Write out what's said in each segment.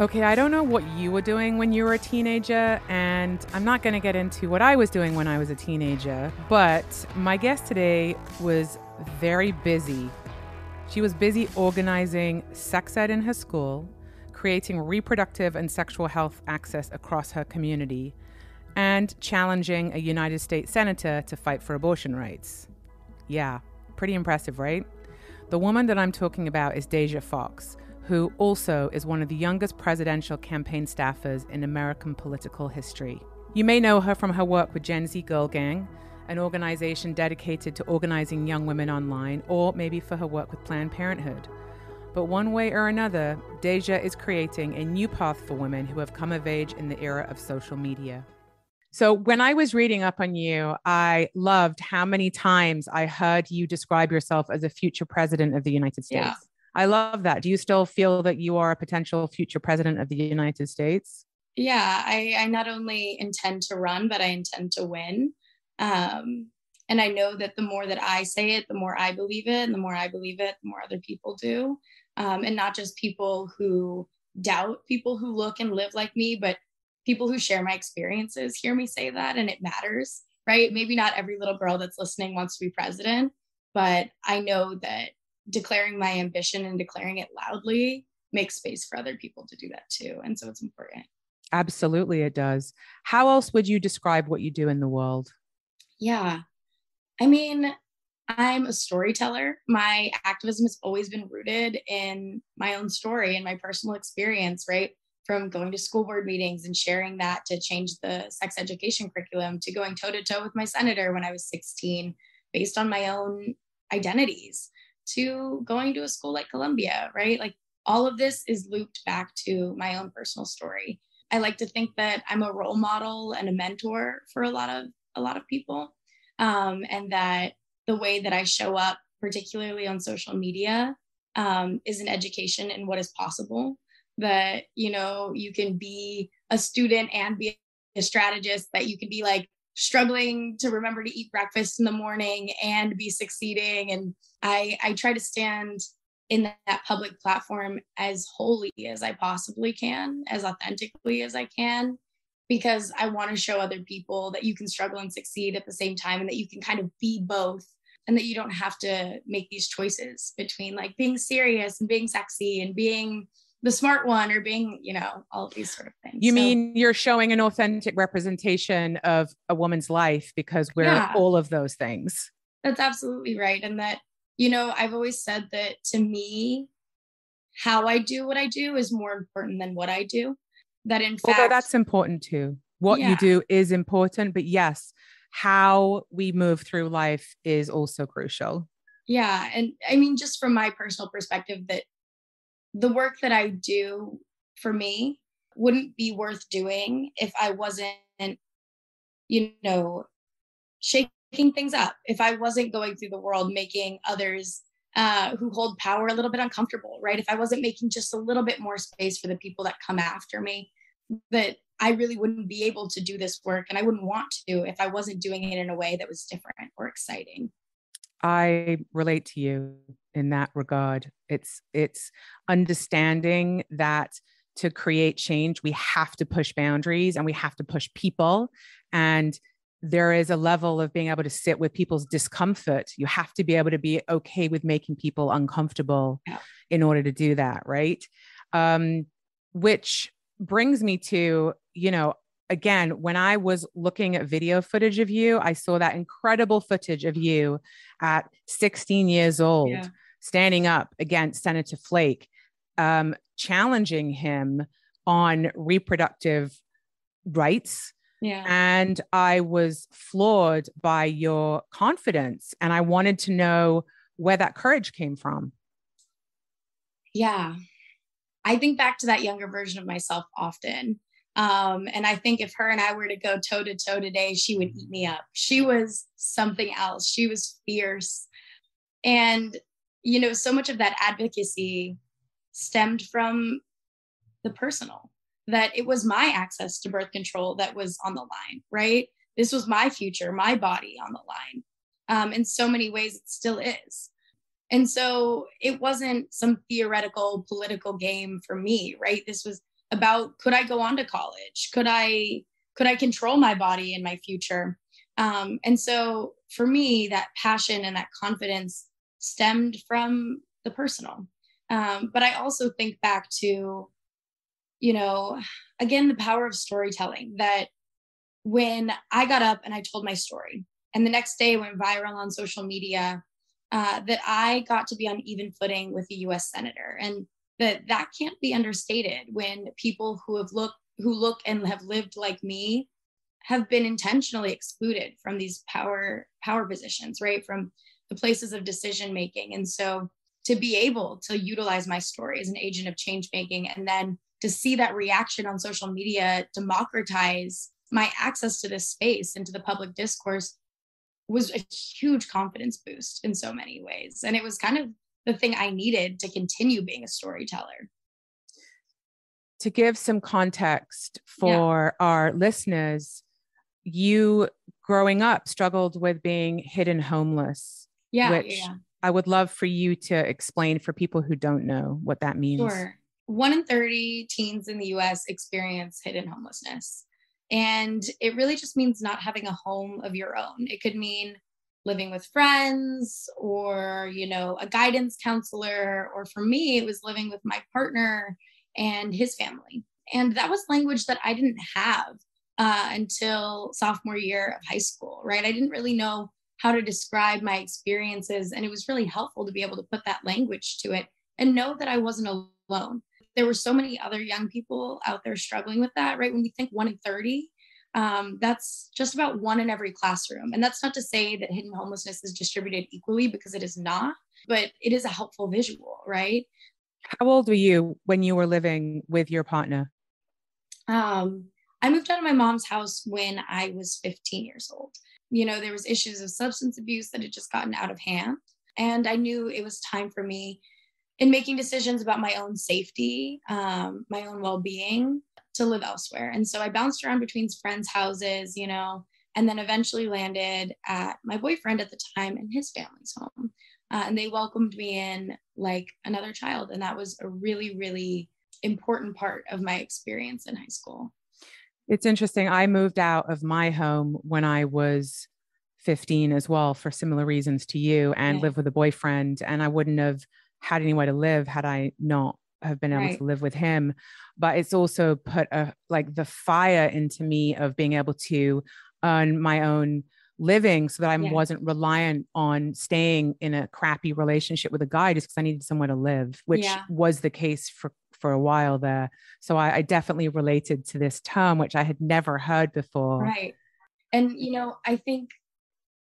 Okay, I don't know what you were doing when you were a teenager, and I'm not going to get into what I was doing when I was a teenager, but my guest today was very busy. She was busy organizing sex ed in her school, creating reproductive and sexual health access across her community, and challenging a United States Senator to fight for abortion rights. Yeah, pretty impressive, right? The woman that I'm talking about is Deja Foxx who also is one of the youngest presidential campaign staffers in American political history. You may know her from her work with Gen Z Girl Gang, an organization dedicated to organizing young women online, or maybe for her work with Planned Parenthood. But one way or another, Deja is creating a new path for women who have come of age in the era of social media. So, when I was reading up on you, I loved how many times I heard you describe yourself as a future president of the United States. Yeah. I love that. Do you still feel that you are a potential future president of the United States? Yeah, I, I not only intend to run, but I intend to win. Um, and I know that the more that I say it, the more I believe it. And the more I believe it, the more other people do. Um, and not just people who doubt people who look and live like me, but people who share my experiences hear me say that. And it matters, right? Maybe not every little girl that's listening wants to be president, but I know that declaring my ambition and declaring it loudly makes space for other people to do that too. And so it's important. Absolutely, it does. How else would you describe what you do in the world? Yeah. I mean, I'm a storyteller. My activism has always been rooted in my own story and my personal experience, right? From going to school board meetings and sharing that to change the sex education curriculum to going toe to toe with my senator when I was 16 based on my own identities to going to a school like Columbia, right? Like all of this is looped back to my own personal story. I like to think that I'm a role model and a mentor for a lot of a lot of people, um, and that the way that I show up, particularly on social media, um, is an education in what is possible. That you know you can be a student and be a strategist. That you can be like struggling to remember to eat breakfast in the morning and be succeeding. And i i try to stand in that public platform as wholly as i possibly can as authentically as i can because i want to show other people that you can struggle and succeed at the same time and that you can kind of be both and that you don't have to make these choices between like being serious and being sexy and being the smart one or being, you know, all of these sort of things. You so, mean you're showing an authentic representation of a woman's life because we're yeah, all of those things. That's absolutely right. And that, you know, I've always said that to me, how I do what I do is more important than what I do. That in fact, although that's important too. What yeah. you do is important, but yes, how we move through life is also crucial. Yeah. And I mean, just from my personal perspective, that the work that I do for me wouldn't be worth doing if I wasn't, you know, shaking things up, if I wasn't going through the world making others uh, who hold power a little bit uncomfortable, right? If I wasn't making just a little bit more space for the people that come after me, that I really wouldn't be able to do this work and I wouldn't want to if I wasn't doing it in a way that was different or exciting. I relate to you in that regard. It's it's understanding that to create change, we have to push boundaries and we have to push people. And there is a level of being able to sit with people's discomfort. You have to be able to be okay with making people uncomfortable yeah. in order to do that, right? Um, which brings me to, you know, again, when I was looking at video footage of you, I saw that incredible footage of you at 16 years old, yeah. Standing up against Senator Flake, um, challenging him on reproductive rights. Yeah. And I was floored by your confidence. And I wanted to know where that courage came from. Yeah. I think back to that younger version of myself often. Um, and I think if her and I were to go toe to toe today, she would eat me up. She was something else. She was fierce. And, you know, so much of that advocacy stemmed from the personal, that it was my access to birth control that was on the line, right? This was my future, my body on the line. Um, in so many ways, it still is. And so it wasn't some theoretical political game for me, right? This was about could I go on to college? Could I could I control my body and my future? Um, and so for me, that passion and that confidence stemmed from the personal. Um, but I also think back to, you know, again, the power of storytelling that when I got up and I told my story, and the next day went viral on social media, uh, that I got to be on even footing with a US senator. And that that can't be understated when people who have looked who look and have lived like me have been intentionally excluded from these power power positions right from the places of decision making and so to be able to utilize my story as an agent of change making and then to see that reaction on social media democratize my access to this space and to the public discourse was a huge confidence boost in so many ways and it was kind of the thing i needed to continue being a storyteller to give some context for yeah. our listeners you growing up struggled with being hidden homeless. Yeah. Which yeah. I would love for you to explain for people who don't know what that means. Sure. One in 30 teens in the US experience hidden homelessness. And it really just means not having a home of your own. It could mean living with friends or, you know, a guidance counselor. Or for me, it was living with my partner and his family. And that was language that I didn't have uh, until sophomore year of high school, right? I didn't really know how to describe my experiences. And it was really helpful to be able to put that language to it and know that I wasn't alone. There were so many other young people out there struggling with that, right? When we think one in 30, um, that's just about one in every classroom. And that's not to say that hidden homelessness is distributed equally because it is not, but it is a helpful visual, right? How old were you when you were living with your partner? Um, I moved out of my mom's house when I was 15 years old. You know, there was issues of substance abuse that had just gotten out of hand. And I knew it was time for me in making decisions about my own safety, um, my own well being to live elsewhere. And so I bounced around between friends' houses, you know, and then eventually landed at my boyfriend at the time and his family's home. Uh, and they welcomed me in like another child. And that was a really, really important part of my experience in high school. It's interesting. I moved out of my home when I was 15 as well for similar reasons to you and yeah. lived with a boyfriend. And I wouldn't have had anywhere to live had I not have been able right. to live with him. But it's also put a like the fire into me of being able to earn my own living so that I yeah. wasn't reliant on staying in a crappy relationship with a guy just because I needed somewhere to live, which yeah. was the case for for a while there. So I, I definitely related to this term, which I had never heard before. Right. And, you know, I think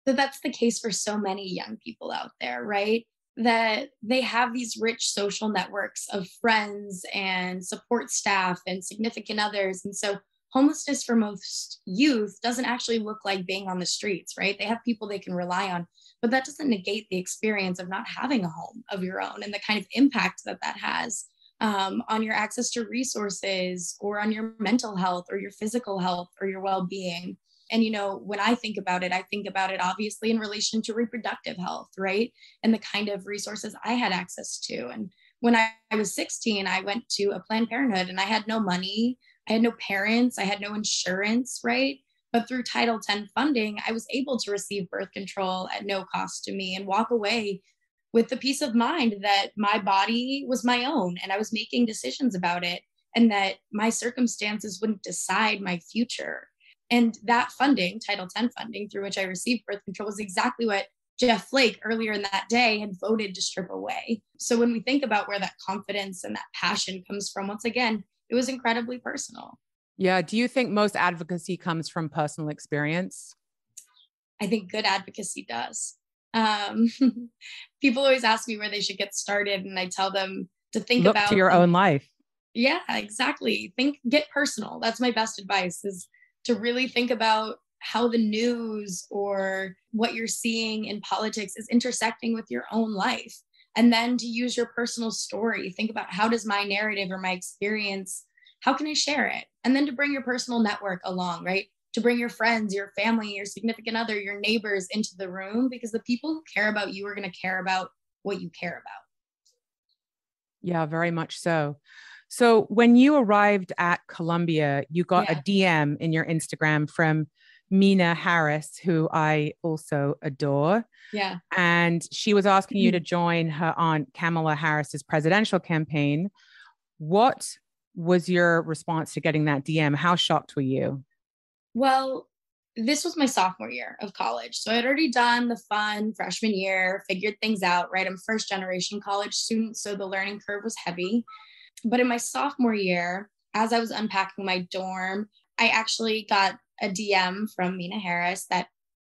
that that's the case for so many young people out there, right? That they have these rich social networks of friends and support staff and significant others. And so homelessness for most youth doesn't actually look like being on the streets, right? They have people they can rely on, but that doesn't negate the experience of not having a home of your own and the kind of impact that that has um, on your access to resources or on your mental health or your physical health or your well-being. And you know when i think about it i think about it obviously in relation to reproductive health right? And the kind of resources i had access to. And when I, I was 16 i went to a planned parenthood and i had no money. I had no parents. I had no insurance right? But through title 10 funding i was able to receive birth control at no cost to me and walk away with the peace of mind that my body was my own and I was making decisions about it and that my circumstances wouldn't decide my future. And that funding, Title 10 funding, through which I received birth control, was exactly what Jeff Flake earlier in that day had voted to strip away. So when we think about where that confidence and that passion comes from, once again, it was incredibly personal. Yeah. Do you think most advocacy comes from personal experience? I think good advocacy does. Um, people always ask me where they should get started, and I tell them to think Look about to your own life. Yeah, exactly. Think, get personal. That's my best advice: is to really think about how the news or what you're seeing in politics is intersecting with your own life and then to use your personal story think about how does my narrative or my experience how can i share it and then to bring your personal network along right to bring your friends, your family, your significant other, your neighbors into the room because the people who care about you are going to care about what you care about. Yeah, very much so. So when you arrived at Columbia, you got Yeah. a DM in your Instagram from Meena Harris, who I also adore. Yeah. And she was asking you mm-hmm. to join her aunt Kamala Harris's presidential campaign. What was your response to getting that DM? How shocked were you? Well, this was my sophomore year of college. So I'd already done the fun freshman year, figured things out, right? I'm first generation college student, so the learning curve was heavy. But in my sophomore year, as I was unpacking my dorm, I actually got a DM from Meena Harris that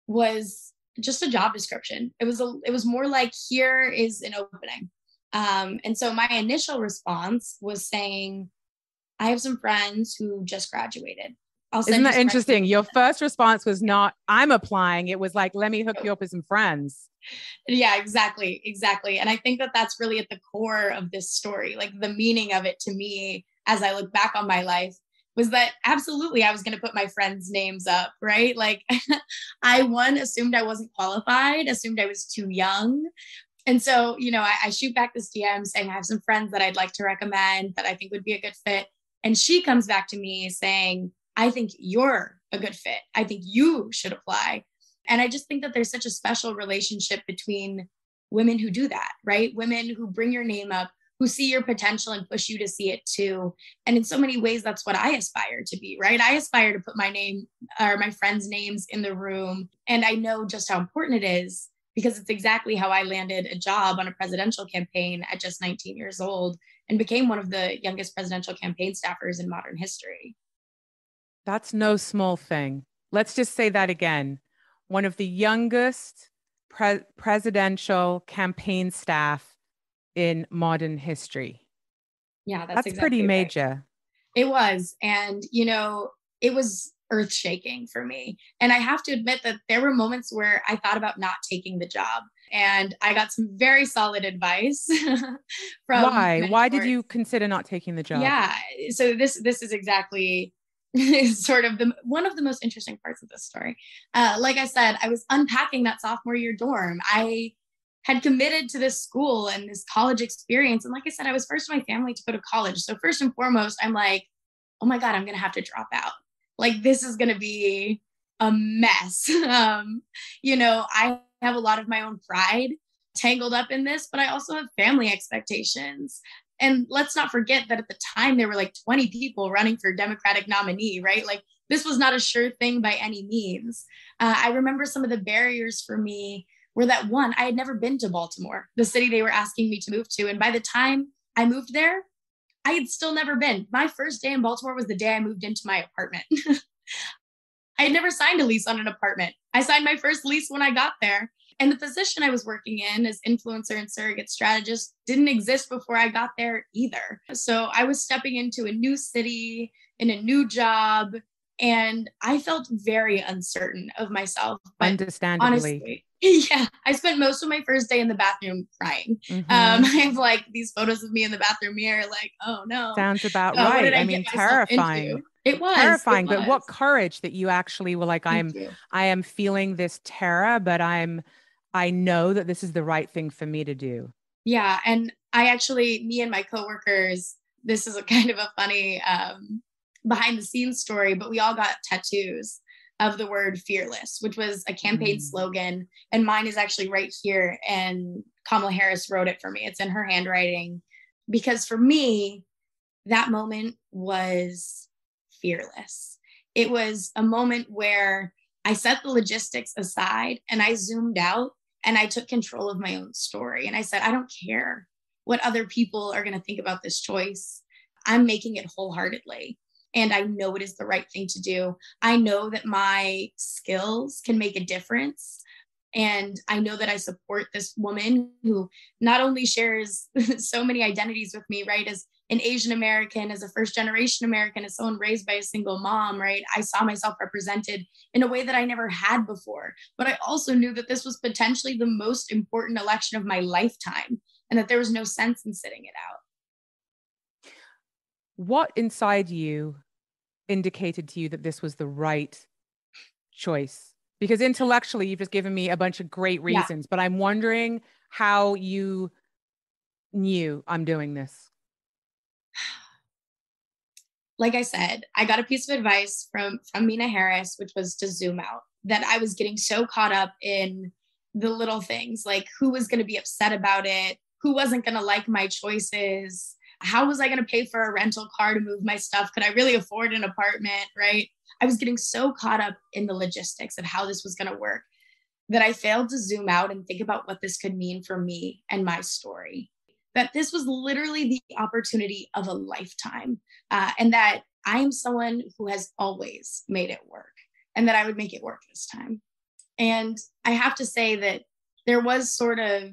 was just a job description. It was a it was more like here is an opening. Um, and so my initial response was saying, I have some friends who just graduated. I'll Isn't that interesting? Your first response was not, I'm applying. It was like, let me hook you up with some friends. Yeah, exactly. Exactly. And I think that that's really at the core of this story. Like the meaning of it to me, as I look back on my life, was that absolutely I was going to put my friends' names up, right? Like I, one, assumed I wasn't qualified, assumed I was too young. And so, you know, I, I shoot back this DM saying I have some friends that I'd like to recommend that I think would be a good fit. And she comes back to me saying, I think you're a good fit. I think you should apply. And I just think that there's such a special relationship between women who do that, right? Women who bring your name up, who see your potential and push you to see it too. And in so many ways, that's what I aspire to be, right? I aspire to put my name or my friends' names in the room. And I know just how important it is because it's exactly how I landed a job on a presidential campaign at just 19 years old and became one of the youngest presidential campaign staffers in modern history. That's no small thing. Let's just say that again. One of the youngest pre- presidential campaign staff in modern history. Yeah, that's, That's, exactly pretty right. major. It was. And, you know, it was earth shaking for me. And I have to admit that there were moments where I thought about not taking the job. And I got some very solid advice from Why? Why did you consider not taking the job? Yeah. So this this is exactly sort of the one of the most interesting parts of this story. Uh, like I said, I was unpacking that sophomore year dorm. I had committed to this school and this college experience. And like I said, I was first in my family to go to college. So first and foremost, I'm like, oh my God, I'm gonna have to drop out. Like this is gonna be a mess. um, you know, I have a lot of my own pride tangled up in this, but I also have family expectations. And let's not forget that at the time there were like 20 people running for Democratic nominee, right? Like this was not a sure thing by any means. Uh, I remember some of the barriers for me were that one, I had never been to Baltimore, the city they were asking me to move to. And by the time I moved there, I had still never been. My first day in Baltimore was the day I moved into my apartment. I had never signed a lease on an apartment. I signed my first lease when I got there. And the position I was working in as influencer and surrogate strategist didn't exist before I got there either. So I was stepping into a new city, in a new job, and I felt very uncertain of myself. But Understandably. honestly, yeah, I spent most of my first day in the bathroom crying. Mhm. Um, I have like these photos of me in the bathroom mirror, like, oh no. Sounds about uh, right. did I, mean, into? terrifying. It was it Terrifying, but what courage that you actually were like, Thank I'm you. I am feeling this terror, but I'm I know that this is the right thing for me to do. Yeah, and I actually, me and my coworkers, this is a kind of a funny um, behind the scenes story, but we all got tattoos of the word fearless, which was a campaign Mm. slogan. And mine is actually right here. And Kamala Harris wrote it for me. It's in her handwriting. Because for me, that moment was fearless. It was a moment where I set the logistics aside and I zoomed out and I took control of my own story. And I said, I don't care what other people are going to think about this choice. I'm making it wholeheartedly. And I know it is the right thing to do. I know that my skills can make a difference. And I know that I support this woman who not only shares so many identities with me, right? As an Asian American, as a first generation American, as someone raised by a single mom, right? I saw myself represented in a way that I never had before. But I also knew that this was potentially the most important election of my lifetime and that there was no sense in sitting it out. What inside you indicated to you that this was the right choice? Because intellectually, you've just given me a bunch of great Yeah. reasons, but I'm wondering how you knew I'm doing this. Like I said, I got a piece of advice from from Meena Harris, which was to zoom out. That I was getting so caught up in the little things, like who was going to be upset about it, who wasn't going to like my choices, how was I going to pay for a rental car to move my stuff? Could I really afford an apartment? Right. I was getting so caught up in the logistics of how this was going to work that I failed to zoom out and think about what this could mean for me and my story. That this was literally the opportunity of a lifetime, uh, and that I am someone who has always made it work, and that I would make it work this time. And I have to say that there was sort of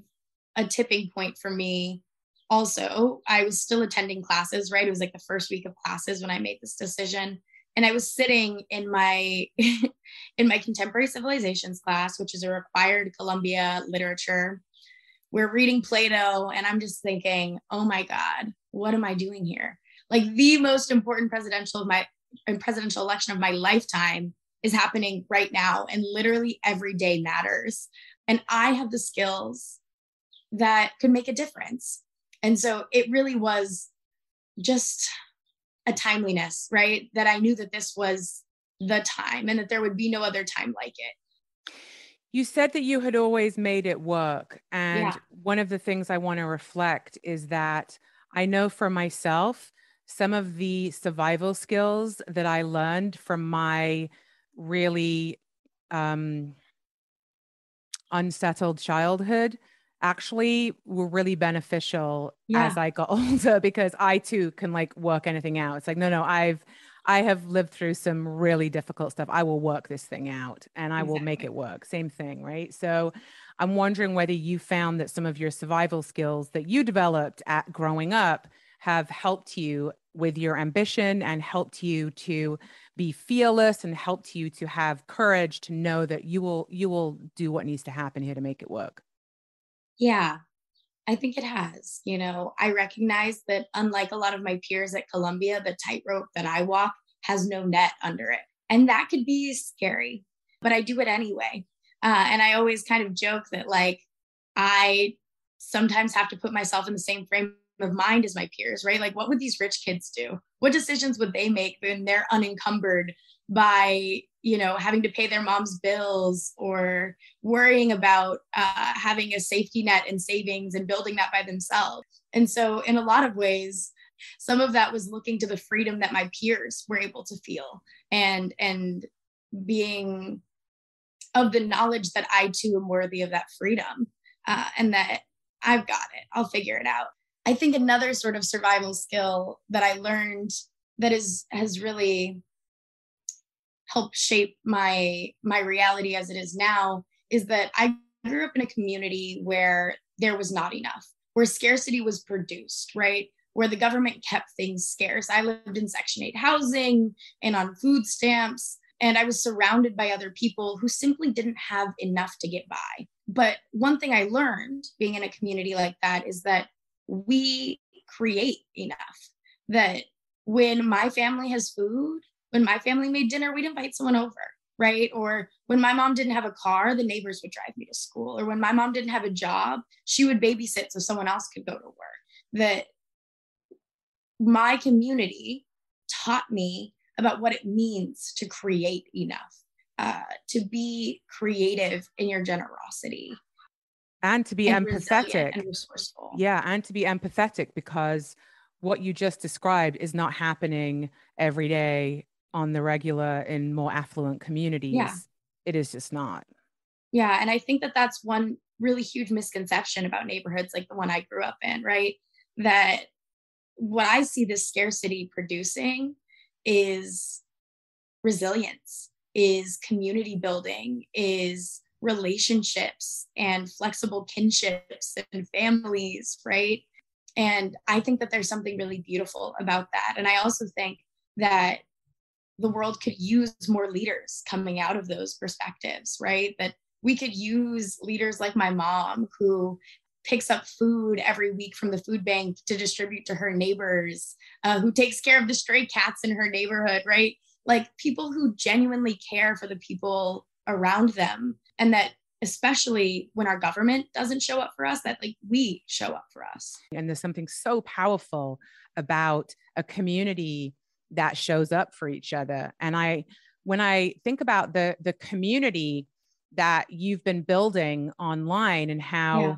a tipping point for me. Also, I was still attending classes, right? It was like the first week of classes when I made this decision and i was sitting in my in my contemporary civilizations class which is a required columbia literature we're reading plato and i'm just thinking oh my god what am i doing here like the most important presidential of my presidential election of my lifetime is happening right now and literally every day matters and i have the skills that could make a difference and so it really was just a timeliness, right? That I knew that this was the time and that there would be no other time like it. You said that you had always made it work. And yeah. one of the things I want to reflect is that I know for myself, some of the survival skills that I learned from my really um, unsettled childhood actually were really beneficial yeah. as I got older because I too can like work anything out. It's like, no, no, I've, I have lived through some really difficult stuff. I will work this thing out and I exactly. will make it work. Same thing, right? So I'm wondering whether you found that some of your survival skills that you developed at growing up have helped you with your ambition and helped you to be fearless and helped you to have courage to know that you will you will do what needs to happen here to make it work. Yeah, I think it has. You know, I recognize that unlike a lot of my peers at Columbia, the tightrope that I walk has no net under it. And that could be scary, but I do it anyway. Uh, and I always kind of joke that, like, I sometimes have to put myself in the same frame of mind as my peers, right? Like, what would these rich kids do? What decisions would they make when they're unencumbered by you know having to pay their mom's bills or worrying about uh, having a safety net and savings and building that by themselves. And so in a lot of ways some of that was looking to the freedom that my peers were able to feel and and being of the knowledge that i too am worthy of that freedom uh, and that i've got it. I'll figure it out. I think another sort of survival skill that i learned that is has really helped shape my my reality as it is now is that I grew up in a community where there was not enough, where scarcity was produced, right? Where the government kept things scarce. I lived in Section 8 housing and on food stamps, and I was surrounded by other people who simply didn't have enough to get by. But one thing I learned being in a community like that is that we create enough, that when my family has food, when my family made dinner, we'd invite someone over, right? Or when my mom didn't have a car, the neighbors would drive me to school. Or when my mom didn't have a job, she would babysit so someone else could go to work. That my community taught me about what it means to create enough, uh, to be creative in your generosity. And to be and empathetic. And resourceful. Yeah. And to be empathetic because what you just described is not happening every day on the regular in more affluent communities yeah. it is just not. Yeah and i think that that's one really huge misconception about neighborhoods like the one i grew up in right? That what i see this scarcity producing is resilience is community building is relationships and flexible kinships and families right? And i think that there's something really beautiful about that. And i also think that the world could use more leaders coming out of those perspectives, right? That we could use leaders like my mom who picks up food every week from the food bank to distribute to her neighbors, uh, who takes care of the stray cats in her neighborhood, right? Like people who genuinely care for the people around them. And that especially when our government doesn't show up for us, that like we show up for us. And there's something so powerful about a community that shows up for each other. And I, when I think about the the community that you've been building online and how yeah.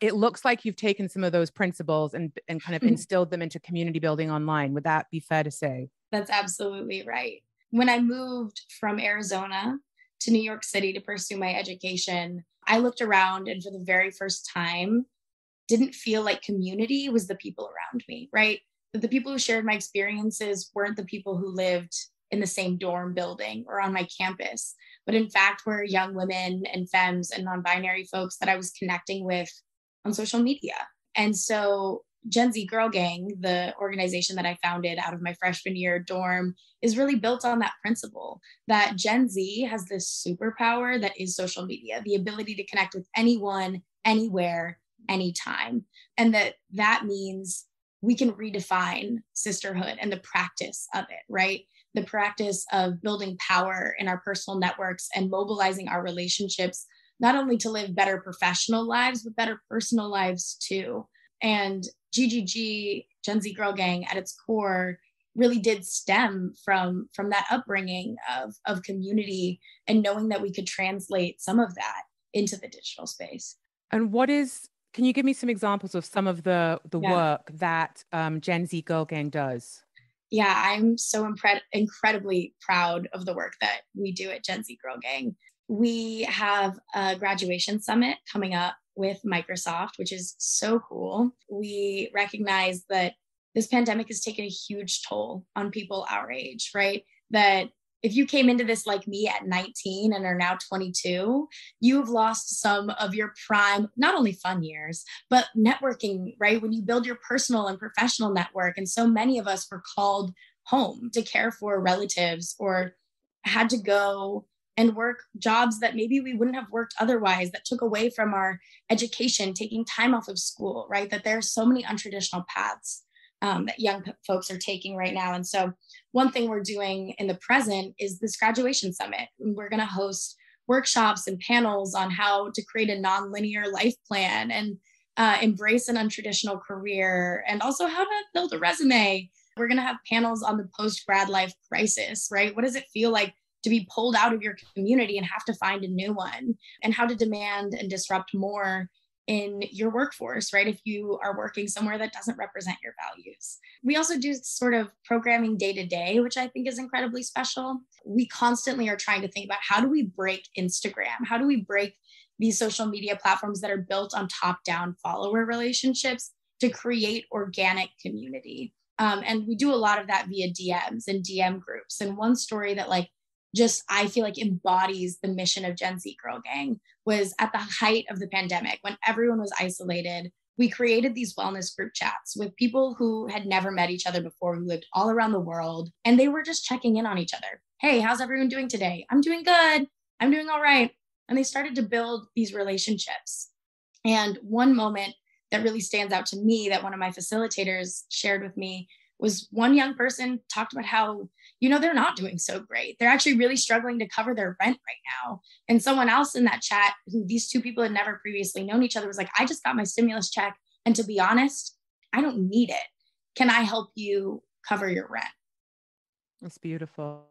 it looks like you've taken some of those principles and and kind of mm-hmm. instilled them into community building online. Would that be fair to say? That's absolutely right. When I moved from Arizona to New York City to pursue my education, I looked around and for the very first time didn't feel like community was the people around me, right? The people who shared my experiences weren't the people who lived in the same dorm building or on my campus, but in fact were young women and femmes and non-binary folks that I was connecting with on social media. And so Gen Z Girl Gang, the organization that I founded out of my freshman year dorm, is really built on that principle that Gen Z has this superpower that is social media, the ability to connect with anyone, anywhere, anytime. And that that means we can redefine sisterhood and the practice of it, right? The practice of building power in our personal networks and mobilizing our relationships, not only to live better professional lives, but better personal lives too. And GGG, Gen Z Girl Gang, at its core, really did stem from from that upbringing of of community and knowing that we could translate some of that into the digital space. And what is can you give me some examples of some of the the yeah. work that um, Gen Z Girl Gang does? Yeah, I'm so impre- incredibly proud of the work that we do at Gen Z Girl Gang. We have a graduation summit coming up with Microsoft, which is so cool. We recognize that this pandemic has taken a huge toll on people our age, right? That if you came into this like me at 19 and are now 22, you've lost some of your prime, not only fun years, but networking, right? When you build your personal and professional network. And so many of us were called home to care for relatives or had to go and work jobs that maybe we wouldn't have worked otherwise that took away from our education taking time off of school right that there are so many untraditional paths um, that young folks are taking right now. And so one thing we're doing in the present is this graduation summit. We're going to host workshops and panels on how to create a non-linear life plan and uh, embrace an untraditional career and also how to build a resume. We're going to have panels on the post grad life crisis right? What does it feel like to be pulled out of your community and have to find a new one? And how to demand and disrupt more in your workforce, right? If you are working somewhere that doesn't represent your values. We also do sort of programming day to day, which I think is incredibly special. We constantly are trying to think about how do we break Instagram? How do we break these social media platforms that are built on top down follower relationships to create organic community? Um, and we do a lot of that via DMs and DM groups. And one story that like just I feel like embodies the mission of Gen Z Girl Gang was at the height of the pandemic when everyone was isolated. We created these wellness group chats with people who had never met each other before, who lived all around the world, and they were just checking in on each other. Hey, how's everyone doing today? I'm doing good. I'm doing all right. And they started to build these relationships. And one moment that really stands out to me that one of my facilitators shared with me was one young person talked about how you know they're not doing so great. They're actually really struggling to cover their rent right now. And someone else in that chat who these two people had never previously known each other was like i just got my stimulus check. And to be honest i don't need it. Can i help you cover your rent? That's beautiful.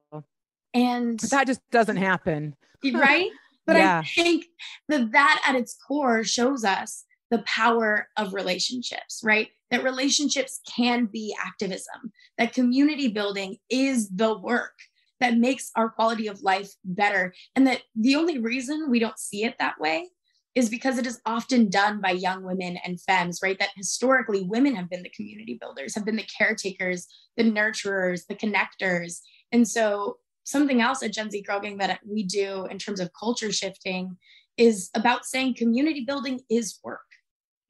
And but that just doesn't happen. Right? But yeah. i think that that at its core shows us the power of relationships, right? That relationships can be activism, that community building is the work that makes our quality of life better. And that the only reason we don't see it that way is because it is often done by young women and femmes, right? That historically women have been the community builders, have been the caretakers, the nurturers, the connectors. And so something else at Gen Z Girl Gang that we do in terms of culture shifting is about saying community building is work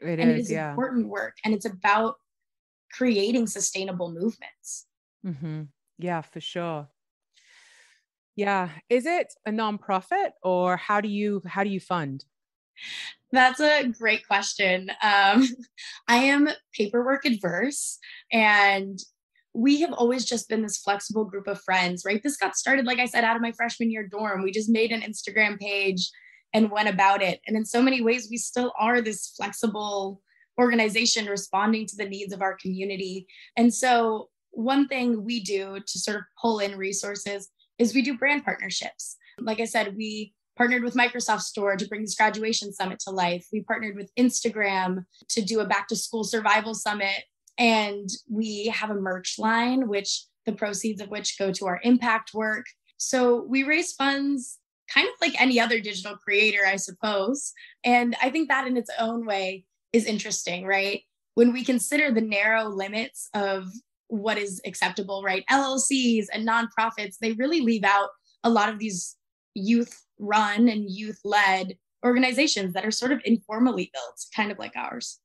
it and is, it is yeah. important work and it's about creating sustainable movements. Mm-hmm. yeah for sure. Yeah. Is it a nonprofit or how do you how do you fund? That's a great question. Um, i am paperwork adverse and we have always just been this flexible group of friends right? This got started like i said out of my freshman year dorm. We just made an instagram page and went about it. And in so many ways, we still are this flexible organization responding to the needs of our community. And so one thing we do to sort of pull in resources is we do brand partnerships. Like I said, we partnered with Microsoft Store to bring this graduation summit to life. We partnered with Instagram to do a back to school survival summit. And we have a merch line, which the proceeds of which go to our impact work. So we raise funds kind of like any other digital creator, I suppose. And I think that in its own way is interesting, right? When we consider the narrow limits of what is acceptable, right? LLCs and nonprofits, they really leave out a lot of these youth run and youth led organizations that are sort of informally built, kind of like ours.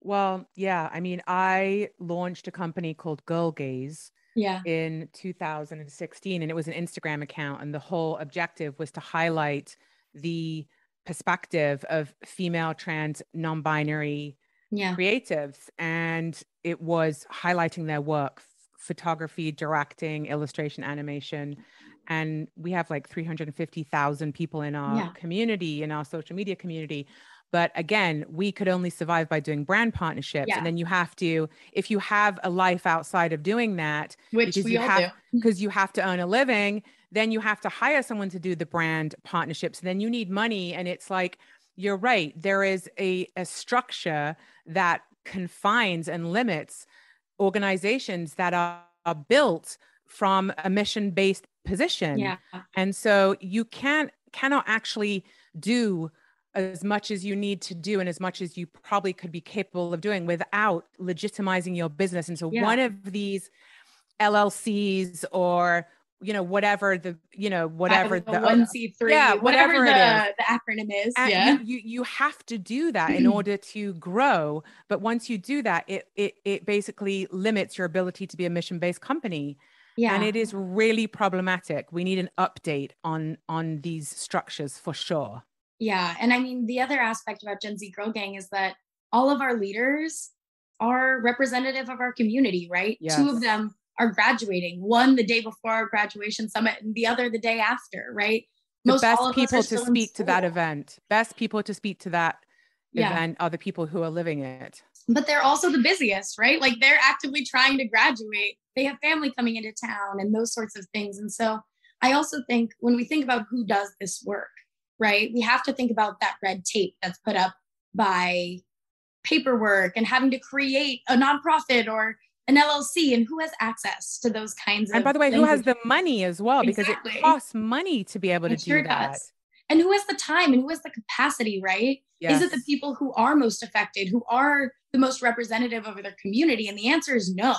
Well, yeah. I mean, I launched a company called Girl Gaze yeah. in 2016, and it was an Instagram account. And the whole objective was to highlight the perspective of female, trans, non binary yeah. creatives. And it was highlighting their work photography, directing, illustration, animation and we have like 350,000 people in our yeah. community in our social media community but again we could only survive by doing brand partnerships yeah. and then you have to if you have a life outside of doing that which we you have because you have to earn a living then you have to hire someone to do the brand partnerships then you need money and it's like you're right there is a, a structure that confines and limits organizations that are, are built from a mission based position. Yeah. And so you can't cannot actually do as much as you need to do and as much as you probably could be capable of doing without legitimizing your business. And so yeah. one of these LLCs or you know whatever the you know whatever the, one C three yeah whatever, whatever the, the acronym is and yeah you, you have to do that in order to grow but once you do that it it it basically limits your ability to be a mission based company yeah. And it is really problematic. We need an update on on these structures for sure. Yeah. And I mean the other aspect about Gen Z Girl Gang is that all of our leaders are representative of our community, right? Yes. Two of them are graduating, one the day before our graduation summit and the other the day after, right? The Most best people to speak to that event, best people to speak to that yeah. event are the people who are living it. But they're also the busiest, right? Like they're actively trying to graduate they have family coming into town and those sorts of things. And so I also think when we think about who does this work, right, we have to think about that red tape that's put up by paperwork and having to create a nonprofit or an LLC and who has access to those kinds of And by the way, who has the money as well because exactly. it costs money to be able to do that. Does. And who has the time and who has the capacity, right? Yes. Is it the people who are most affected, who are the most representative of their community? And the answer is no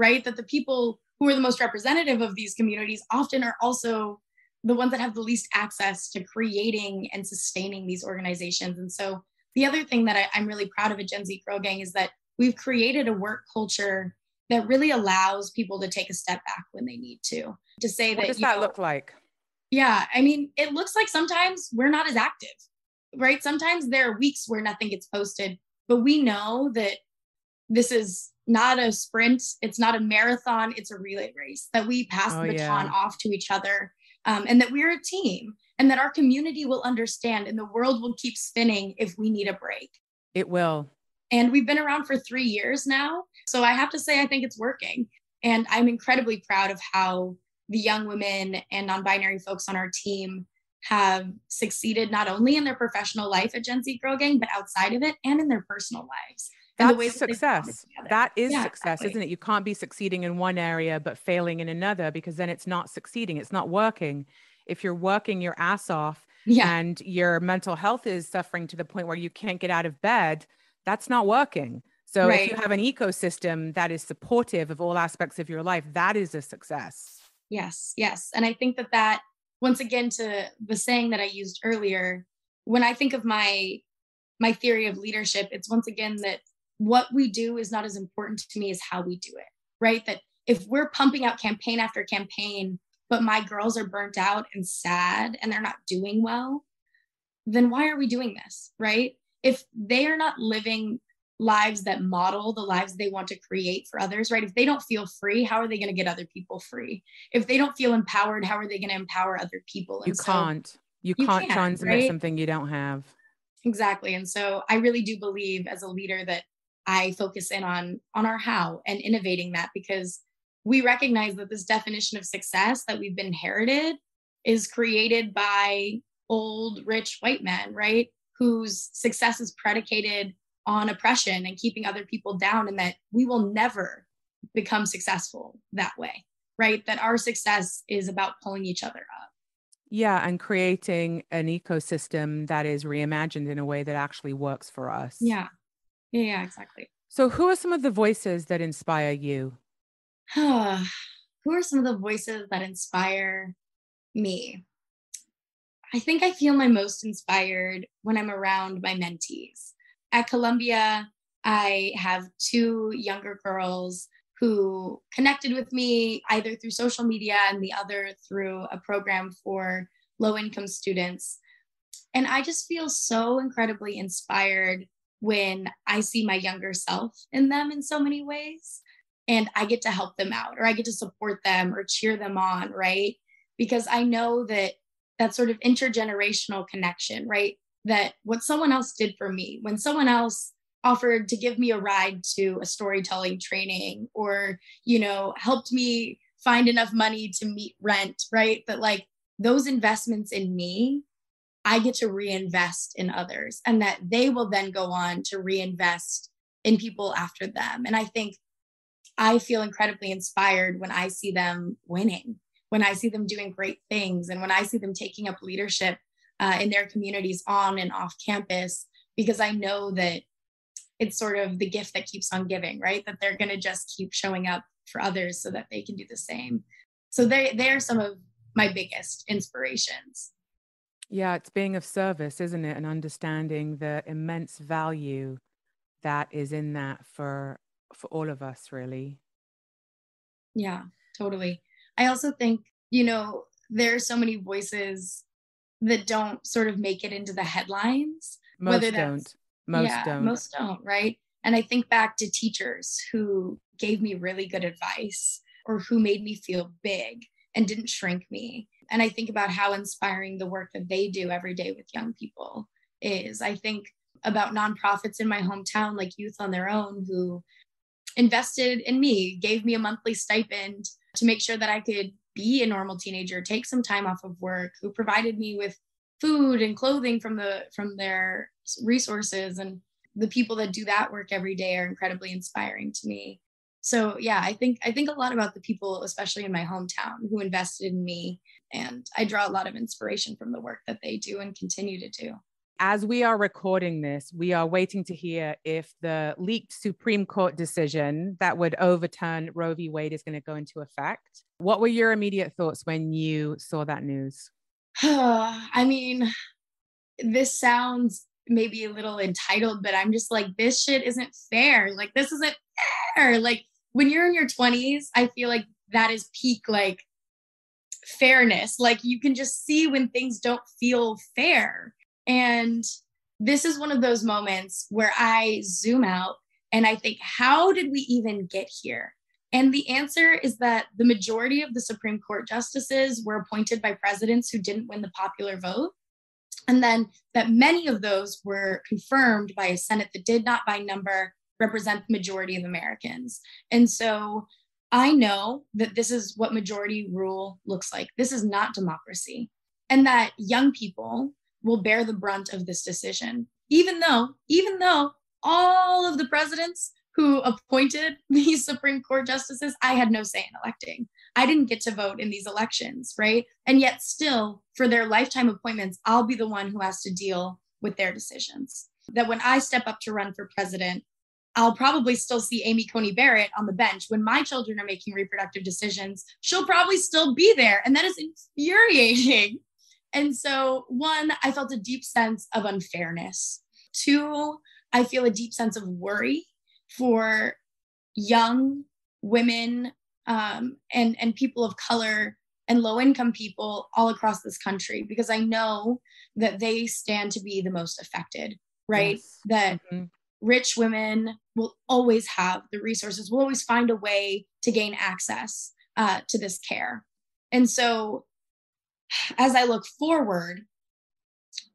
right? That the people who are the most representative of these communities often are also the ones that have the least access to creating and sustaining these organizations. And so the other thing that I, am really proud of at Gen Z Girl Gang is that we've created a work culture that really allows people to take a step back when they need to. To say what that does that know, look like? Yeah, I mean, it looks like sometimes we're not as active, right? Sometimes there are weeks where nothing gets posted, but we know that this is not a sprint, it's not a marathon, it's a relay race that we pass oh, the baton yeah. off to each other um, and that we're a team and that our community will understand and the world will keep spinning if we need a break. It will. And we've been around for three years now. So I have to say, I think it's working. And I'm incredibly proud of how the young women and non binary folks on our team have succeeded not only in their professional life at Gen Z Girl Gang, but outside of it and in their personal lives that's success. That is yeah, success, exactly. isn't it? You can't be succeeding in one area but failing in another because then it's not succeeding. It's not working. If you're working your ass off yeah. and your mental health is suffering to the point where you can't get out of bed, that's not working. So right. if you have an ecosystem that is supportive of all aspects of your life, that is a success. Yes, yes. And I think that that once again to the saying that I used earlier, when I think of my my theory of leadership, it's once again that what we do is not as important to me as how we do it, right? That if we're pumping out campaign after campaign, but my girls are burnt out and sad and they're not doing well, then why are we doing this, right? If they are not living lives that model the lives they want to create for others, right? If they don't feel free, how are they going to get other people free? If they don't feel empowered, how are they going to empower other people? And you can't. You, you can't, can't transmit right? something you don't have. Exactly. And so I really do believe as a leader that I focus in on on our how and innovating that because we recognize that this definition of success that we've been inherited is created by old rich white men, right? Whose success is predicated on oppression and keeping other people down, and that we will never become successful that way, right? That our success is about pulling each other up. Yeah, and creating an ecosystem that is reimagined in a way that actually works for us. Yeah. Yeah, yeah exactly. So, who are some of the voices that inspire you? who are some of the voices that inspire me? I think I feel my most inspired when I'm around my mentees. At Columbia, I have two younger girls who connected with me either through social media and the other through a program for low income students. And I just feel so incredibly inspired when I see my younger self in them in so many ways. And I get to help them out or I get to support them or cheer them on, right? Because I know that that sort of intergenerational connection, right? That what someone else did for me, when someone else offered to give me a ride to a storytelling training or, you know, helped me find enough money to meet rent, right? But like those investments in me, I get to reinvest in others and that they will then go on to reinvest in people after them. And I think I feel incredibly inspired when I see them winning when I see them doing great things and when I see them taking up leadership uh, in their communities on and off campus, because I know that it's sort of the gift that keeps on giving, right? That they're going to just keep showing up for others so that they can do the same. So they they are some of my biggest inspirations. Yeah, it's being of service, isn't it? And understanding the immense value that is in that for for all of us, really. Yeah, totally. I also think, you know, there are so many voices that don't sort of make it into the headlines. Most don't. Most yeah, don't. Most don't, right? And I think back to teachers who gave me really good advice or who made me feel big and didn't shrink me. And I think about how inspiring the work that they do every day with young people is. I think about nonprofits in my hometown, like Youth on Their Own, who invested in me, gave me a monthly stipend to make sure that I could be a normal teenager, take some time off of work, who provided me with food and clothing from the from their resources and the people that do that work every day are incredibly inspiring to me. So yeah, I think I think a lot about the people especially in my hometown who invested in me and I draw a lot of inspiration from the work that they do and continue to do as we are recording this, we are waiting to hear if the leaked Supreme Court decision that would overturn Roe v. Wade is going to go into effect. What were your immediate thoughts when you saw that news? I mean, this sounds maybe a little entitled, but I'm just like, this shit isn't fair. Like, this isn't fair. Like, when you're in your 20s, I feel like that is peak, like, fairness. Like, you can just see when things don't feel fair and this is one of those moments where I zoom out and I think, how did we even get here? And the answer is that the majority of the Supreme Court justices were appointed by presidents who didn't win the popular vote. And then that many of those were confirmed by a Senate that did not by number represent the majority of Americans. And so I know that this is what majority rule looks like. This is not democracy. And that young people will bear the brunt of this decision, even though, even though all of the presidents who appointed these Supreme Court justices, I had no say in electing. I didn't get to vote in these elections, right? And yet, still, for their lifetime appointments, I'll be the one who has to deal with their decisions. That when I step up to run for president, I'll probably still see Amy Coney Barrett on the bench. When my children are making reproductive decisions, she'll probably still be there. And that is infuriating and so, one, I felt a deep sense of unfairness. Two, I feel a deep sense of worry for young women um, and, and people of color and low income people all across this country because I know that they stand to be the most affected, right? Yes. That mm-hmm. Rich women will always have the resources, will always find a way to gain access uh, to this care. And so as I look forward,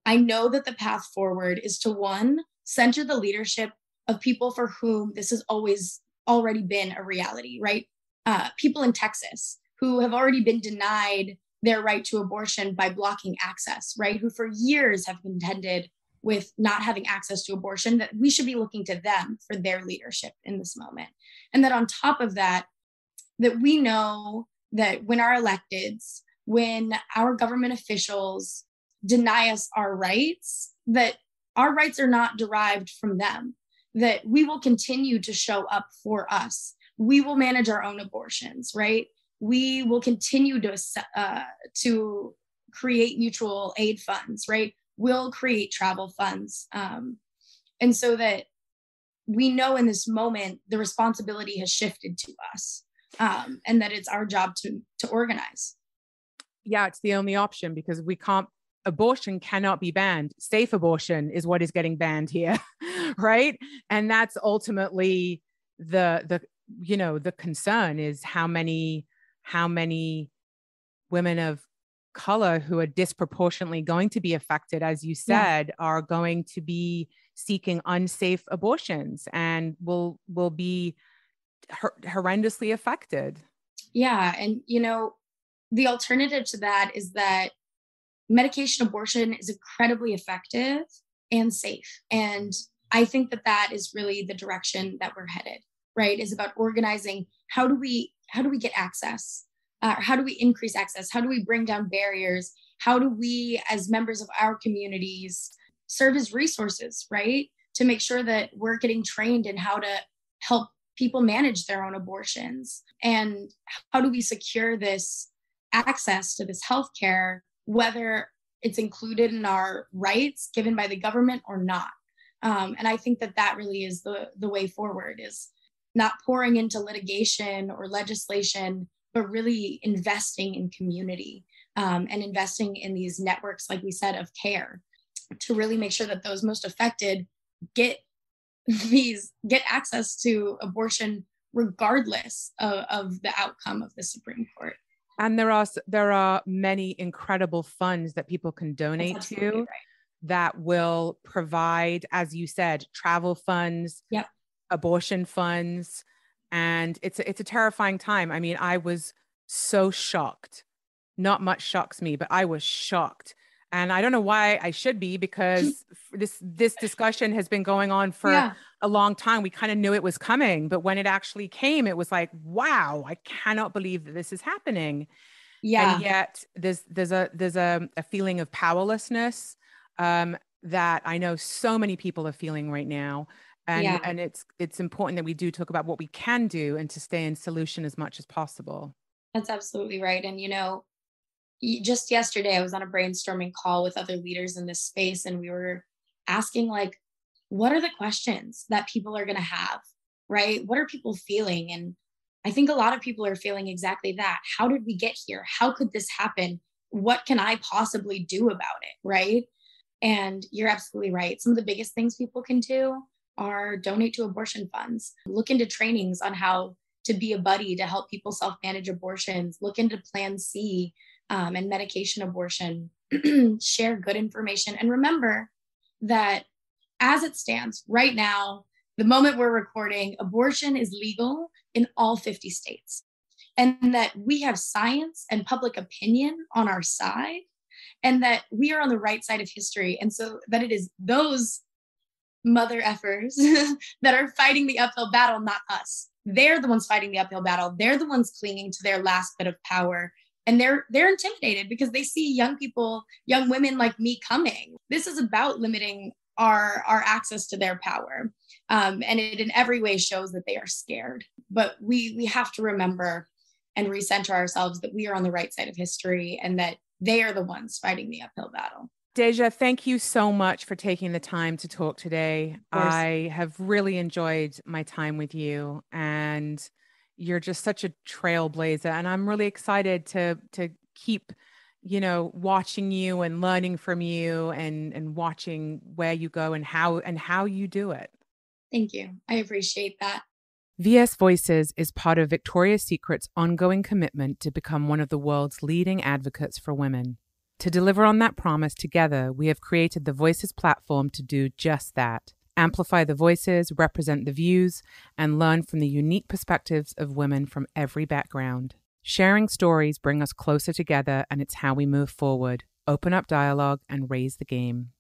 I know that the path forward is to one, center the leadership of people for whom this has always already been a reality, right? uh, people in Texas who have already been denied their right to abortion by blocking access, right? Who for years have contended with not having access to abortion, that we should be looking to them for their leadership in this moment. And that on top of that, that we know that when our electeds, when our government officials deny us our rights, that our rights are not derived from them, that we will continue to show up for us. We will manage our own abortions, right? We will continue to, uh, to create mutual aid funds, right? We'll create travel funds. Um, and so that we know in this moment the responsibility has shifted to us um, and that it's our job to to organize yeah it's the only option because we can't abortion cannot be banned. Safe abortion is what is getting banned here, right? And that's ultimately the the you know the concern is how many how many women of color who are disproportionately going to be affected as you said yeah. are going to be seeking unsafe abortions and will will be horrendously affected yeah and you know the alternative to that is that medication abortion is incredibly effective and safe. And I think that that is really the direction that we're headed, right? Is about organizing how do we how do we get access? Uh, how do we increase access? How do we bring down barriers? How do we, as members of our communities, serve as resources, right? To make sure that we're getting trained in how to help people manage their own abortions. And how do we secure this access to this healthcare whether it's included in our rights given by the government or not. Um, and I think that that really is the the way forward is not pouring into litigation or legislation, but really investing in community um, and investing in these networks, like we said, of care to really make sure that those most affected get these get access to abortion regardless of, of the outcome of the Supreme Court. And there are there are many incredible funds that people can donate to right. that will provide, as you said, travel funds, yep. abortion funds, and it's a, it's a terrifying time. I mean, I was so shocked. Not much shocks me, but I was shocked and I don't know why I should be because this this discussion has been going on for yeah. a long time. We kind of knew it was coming, but when it actually came, it was like, wow, I cannot believe that this is happening. Yeah. And yet there's there's a there's a, a feeling of powerlessness um, that I know so many people are feeling right now. And yeah. and it's it's important that we do talk about what we can do and to stay in solution as much as possible. That's absolutely right. And you know, just yesterday i was on a brainstorming call with other leaders in this space and we were asking like what are the questions that people are going to have right? What are people feeling? And i think a lot of people are feeling exactly that. How did we get here? How could this happen? What can i possibly do about it right? And you're absolutely right. Some of the biggest things people can do are donate to abortion funds look into trainings on how to be a buddy to help people self manage abortions look into plan c um, and medication abortion, share good information. And remember that as it stands right now, the moment we're recording, abortion is legal in all 50 states. And that we have science and public opinion on our side, and that we are on the right side of history. And so that it is those mother effers that are fighting the uphill battle, not us. They're the ones fighting the uphill battle. They're the ones clinging to their last bit of power. And they're they're intimidated because they see young people young women like me coming. This is about limiting our our access to their power. Um, and it in every way shows that they are scared. But we we have to remember and recenter ourselves that we are on the right side of history and that they are the ones fighting the uphill battle Deja, thank you so much for taking the time to talk today. I have really enjoyed my time with you and you're just such a trailblazer and i'm really excited to to keep you know watching you and learning from you and and watching where you go and how and how you do it thank you i appreciate that VS Voices is part of Victoria's Secret's ongoing commitment to become one of the world's leading advocates for women. To deliver on that promise together, we have created the Voices platform to do just that. amplify the voices, represent the views, and learn from the unique perspectives of women from every background. Sharing stories bring us closer together, and it's how we move forward, open up dialogue, and raise the game.